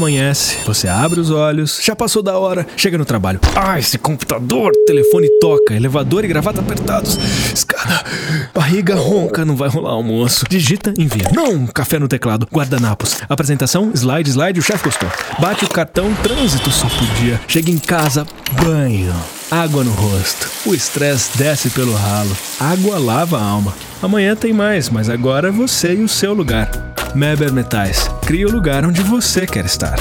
Amanhece, você abre os olhos, já passou da hora, chega no trabalho. Ah, esse computador, telefone toca, elevador e gravata apertados, escada, barriga ronca, não vai rolar almoço. Digita, envia. Não, café no teclado, guardanapos. Apresentação, slide, slide, o chefe gostou. Bate o cartão, trânsito só podia. Chega em casa, banho. Água no rosto. O estresse desce pelo ralo. Água lava a alma. Amanhã tem mais, mas agora você e o seu lugar. Meber Metais. Cria o lugar onde você quer estar.